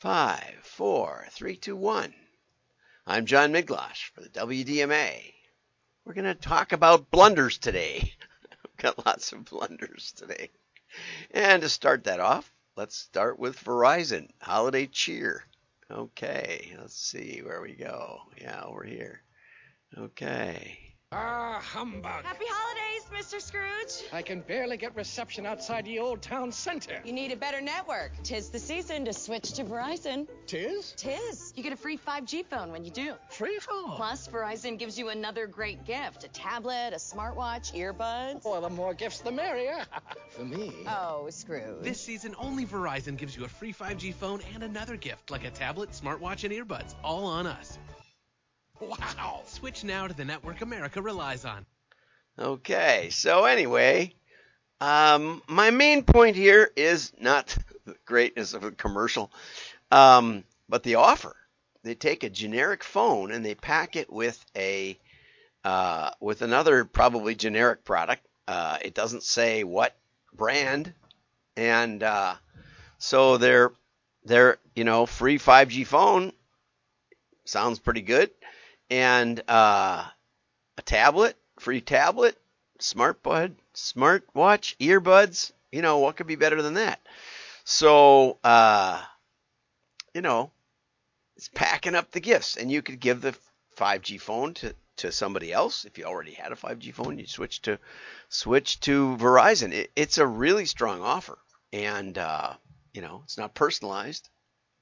Five, four, three, two, one. I'm John Miglautsch for the WDMA. We're going to talk about blunders today. I've got lots of blunders today. And to start that off, let's start with Verizon Holiday Cheer. Okay, let's see where we go. Yeah, over here. Okay. Ah, humbug. Happy holidays, Mr. Scrooge. I can barely get reception outside the old town center. You need a better network. Tis the season to switch to Verizon. Tis? Tis. You get a free 5G phone when you do. Free phone? Plus, Verizon gives you another great gift a tablet, a smartwatch, earbuds. Well, the more gifts, the merrier. For me. Oh, Scrooge. This season, only Verizon gives you a free 5G phone and another gift, like a tablet, smartwatch, and earbuds, all on us. Wow. Switch now to the network America relies on. Okay, so anyway, um, my main point here is not the greatness of a commercial, um, but the offer. They take a generic phone and they pack it with a uh, with another probably generic product. Uh, it doesn't say what brand, and uh, so their their you know free 5G phone sounds pretty good, and uh, a tablet, free tablet, smart bud, smart watch, earbuds. You know what could be better than that? So uh, you know, it's packing up the gifts, and you could give the 5G phone to to somebody else if you already had a 5G phone. You switch to switch to Verizon. It, it's a really strong offer, and uh, you know it's not personalized,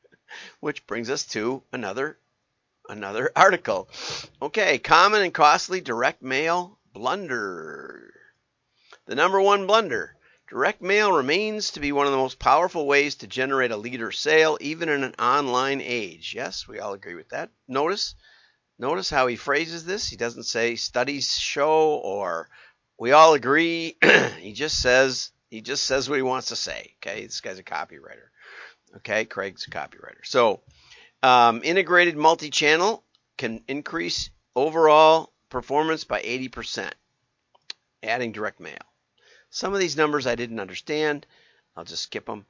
which brings us to another another article. Okay, common and costly direct mail blunder. The number one blunder. Direct mail remains to be one of the most powerful ways to generate a lead or sale, even in an online age. Yes, we all agree with that. Notice, notice how he phrases this. He doesn't say studies show or we all agree. he just says he just says what he wants to say. Okay, this guy's a copywriter. Okay, Craig's a copywriter. So um, integrated multi-channel can increase overall performance by 80%. Adding direct mail. Some of these numbers I didn't understand. I'll just skip them.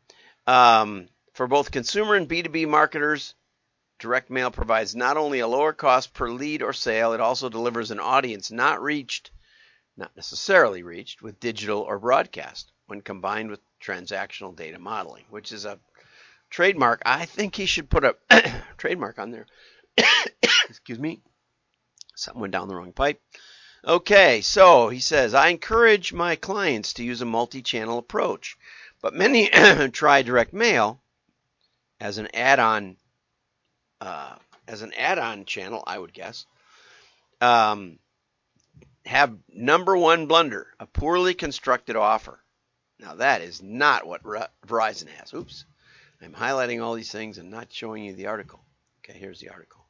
Um, for both consumer and B2B marketers, direct mail provides not only a lower cost per lead or sale, it also delivers an audience not reached, not necessarily reached, with digital or broadcast when combined with transactional data modeling, which is a trademark. I think he should put a trademark on there. Excuse me. Something went down the wrong pipe. Okay, so he says, I encourage my clients to use a multi channel approach, but many try direct mail as an add on. Uh, as an add-on channel, I would guess, um, have number one blunder: a poorly constructed offer. Now that is not what Verizon has. Oops, I'm highlighting all these things and not showing you the article. Okay, here's the article.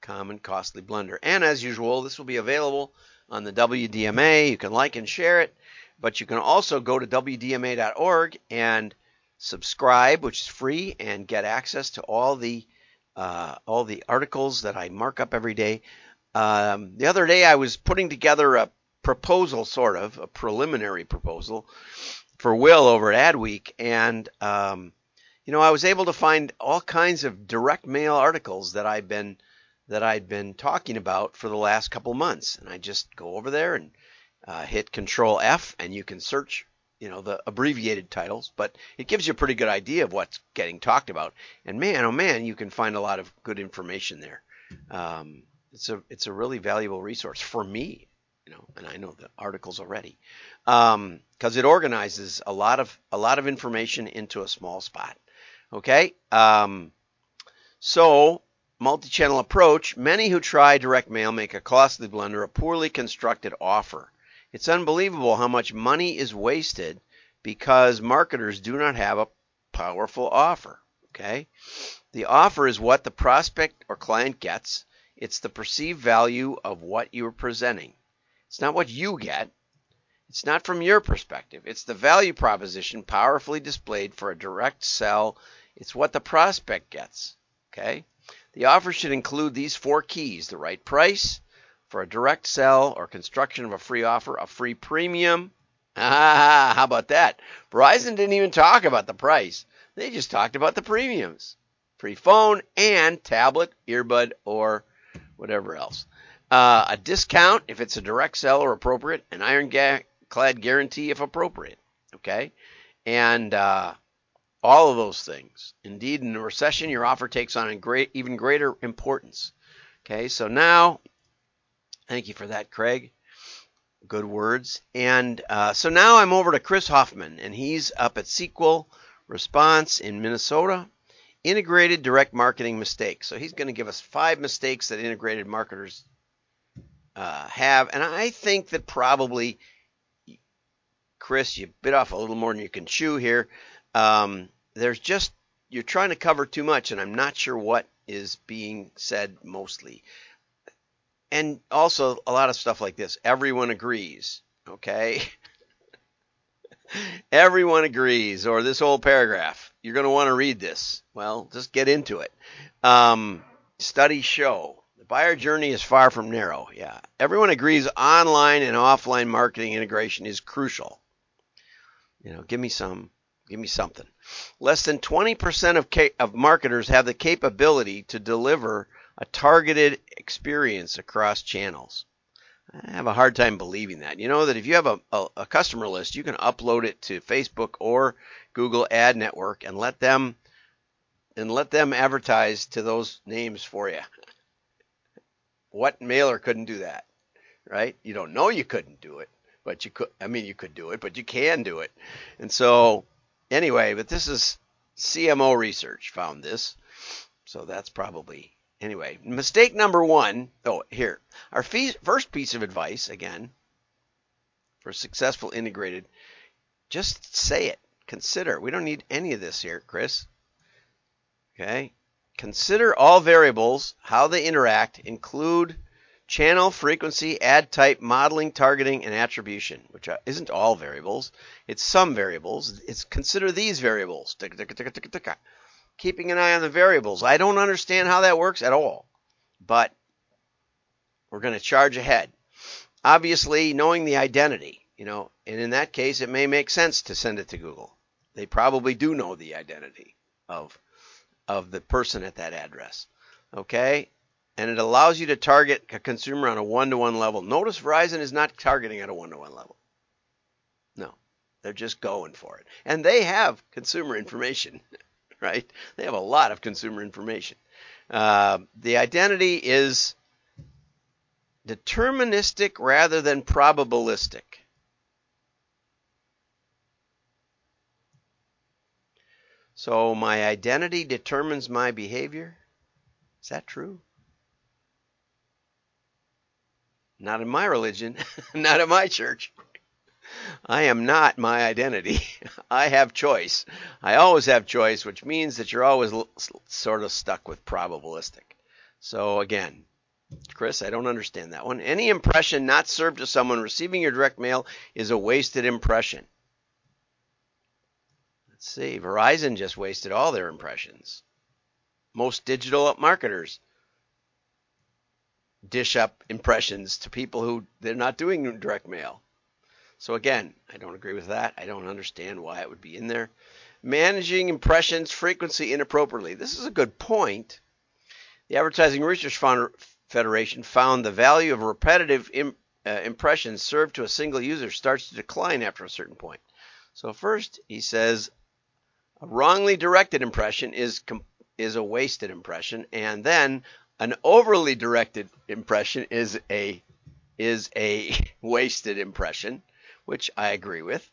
Common costly blunder. And as usual, this will be available on the WDMA. You can like and share it, but you can also go to WDMA.org and subscribe, which is free, and get access to all the uh, all the articles that I mark up every day. Um, the other day, I was putting together a proposal, sort of a preliminary proposal for Will over at Adweek, and um, you know, I was able to find all kinds of direct mail articles that I've been that I'd been talking about for the last couple months, and I just go over there and uh, hit Control F, and you can search, you know, the abbreviated titles, but it gives you a pretty good idea of what's getting talked about. And man, oh man, you can find a lot of good information there. Um, it's a it's a really valuable resource for me, you know, and I know the articles already because um, it organizes a lot of a lot of information into a small spot. Okay, um, so multi-channel approach. Many who try direct mail make a costly blunder, a poorly constructed offer. It's unbelievable how much money is wasted because marketers do not have a powerful offer. Okay, the offer is what the prospect or client gets. It's the perceived value of what you are presenting. It's not what you get. It's not from your perspective. It's the value proposition powerfully displayed for a direct sell it's what the prospect gets. Okay? The offer should include these four keys the right price for a direct sell or construction of a free offer, a free premium. Ah, how about that? Verizon didn't even talk about the price. They just talked about the premiums. free phone and tablet, earbud, or whatever else. Uh, a discount if it's a direct sell or appropriate, an ironclad guarantee if appropriate. Okay, and uh, all of those things. Indeed, in a recession, your offer takes on great, even greater importance. Okay, so now, thank you for that, Craig. Good words. And uh, so now I'm over to Chris Hoffman, and he's up at SeQuel Response in Minnesota. Integrated direct marketing mistakes. So he's going to give us five mistakes that integrated marketers uh, have, and I think that probably, Chris, you bit off a little more than you can chew here. Um, there's just you're trying to cover too much, and I'm not sure what is being said mostly. And also a lot of stuff like this. Everyone agrees. Okay. Everyone agrees, or this whole paragraph. You're going to want to read this. Well, just get into it. Um, studies show the buyer journey is far from narrow. Yeah. Everyone agrees online and offline marketing integration is crucial. You know, give me some Give me something. Less than 20% of, ca- of marketers have the capability to deliver a targeted experience across channels. I have a hard time believing that. You know that if you have a, a, a, customer list, you can upload it to Facebook or Google Ad Network and let them and let them advertise to those names for you. What mailer couldn't do that? Right? You don't know you couldn't do it, but you could I mean you could do it, but you can do it. And so Anyway, but this is CMO research found this. So that's probably anyway. Mistake number one. Oh, here. Our fee, first piece of advice again for successful integrated. Just say it. Consider. We don't need any of this here, Chris. Okay. Consider all variables, how they interact, include channel, frequency, ad type, modeling, targeting, and attribution, which isn't all variables. It's some variables. It's consider these variables. Keeping an eye on the variables. I don't understand how that works at all, but we're going to charge ahead. Obviously, knowing the identity, you know, and in that case, it may make sense to send it to Google. They probably do know the identity of of the person at that address. Okay, and it allows you to target a consumer on a one-to-one level. Notice Verizon is not targeting at a one-to-one level. No, they're just going for it. And they have consumer information, right? They have a lot of consumer information. Uh, the identity is deterministic rather than probabilistic. So my identity determines my behavior. Is that true? Not in my religion, not in my church. I am not my identity. I have choice. I always have choice, which means that you're always sort of stuck with probabilistic. So again, Chris, I don't understand that one. Any impression not served to someone receiving your direct mail is a wasted impression. Let's see. Verizon just wasted all their impressions. Most digital marketers dish up impressions to people who they're not doing direct mail. So again, I don't agree with that. I don't understand why it would be in there. Managing impressions frequency inappropriately. This is a good point. The Advertising Research Federation found the value of repetitive Im, uh, impressions served to a single user starts to decline after a certain point. So first, he says a wrongly directed impression is is a wasted impression, and then an overly directed impression is a is a wasted impression, which I agree with.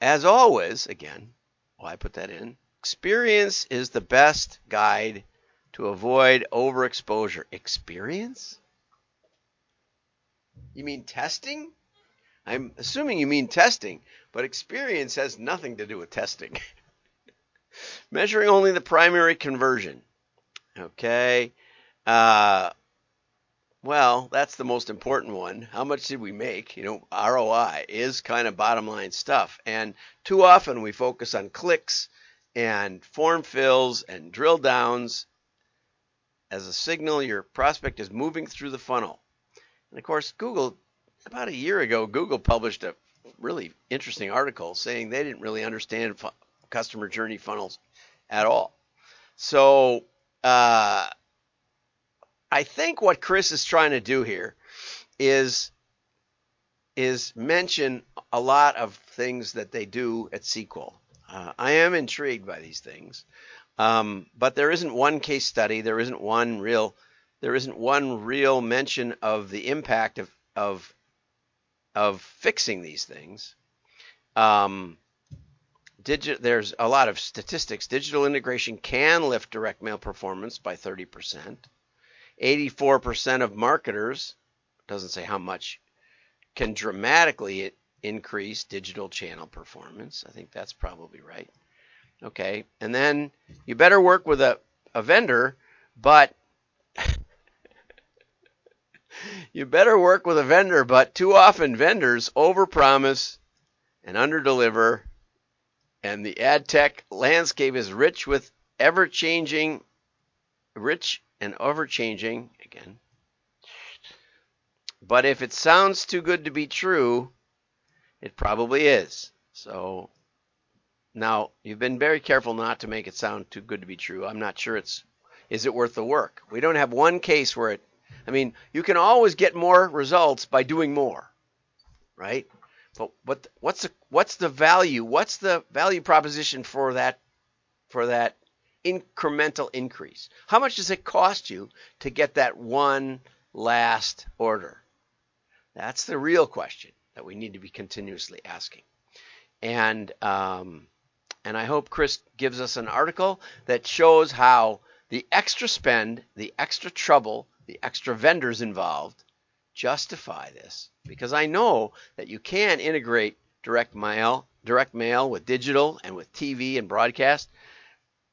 As always, again, why I put that in? Experience is the best guide to avoid overexposure. Experience? You mean testing? I'm assuming you mean testing, but experience has nothing to do with testing. Measuring only the primary conversion. Okay. Uh, well, that's the most important one. How much did we make? You know, ROI is kind of bottom line stuff. And too often we focus on clicks and form fills and drill downs as a signal your prospect is moving through the funnel. And of course, Google, about a year ago, Google published a really interesting article saying they didn't really understand fu- customer journey funnels at all. So uh, I think what Chris is trying to do here is is mention a lot of things that they do at SeQuel. Uh, I am intrigued by these things, um, but there isn't one case study. There isn't one real. There isn't one real mention of the impact of of of fixing these things. Um, There's a lot of statistics. Digital integration can lift direct mail performance by 30%. 84% of marketers, doesn't say how much, can dramatically increase digital channel performance. I think that's probably right. Okay. And then you better work with a, a vendor, but you better work with a vendor, but too often vendors overpromise and underdeliver and the ad tech landscape is rich with ever changing, rich and ever changing again. But if it sounds too good to be true, it probably is. So now you've been very careful not to make it sound too good to be true. I'm not sure it's is it worth the work. We don't have one case where it I mean, you can always get more results by doing more. Right? But what what's the what's the value? What's the value proposition for that for that incremental increase? How much does it cost you to get that one last order? That's the real question that we need to be continuously asking. And um, and I hope Chris gives us an article that shows how the extra spend, the extra trouble, the extra vendors involved justify this because I know that you can integrate direct mail, direct mail with digital and with TV and broadcast.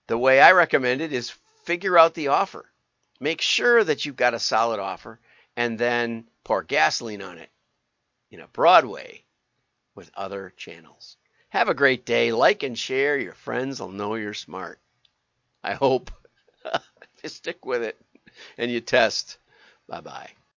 The way I recommend it is figure out the offer. Make sure that you've got a solid offer and then pour gasoline on it in a broad way with other channels. Have a great day. Like and share. Your friends will know you're smart. I hope. you stick with it and you test. Bye bye.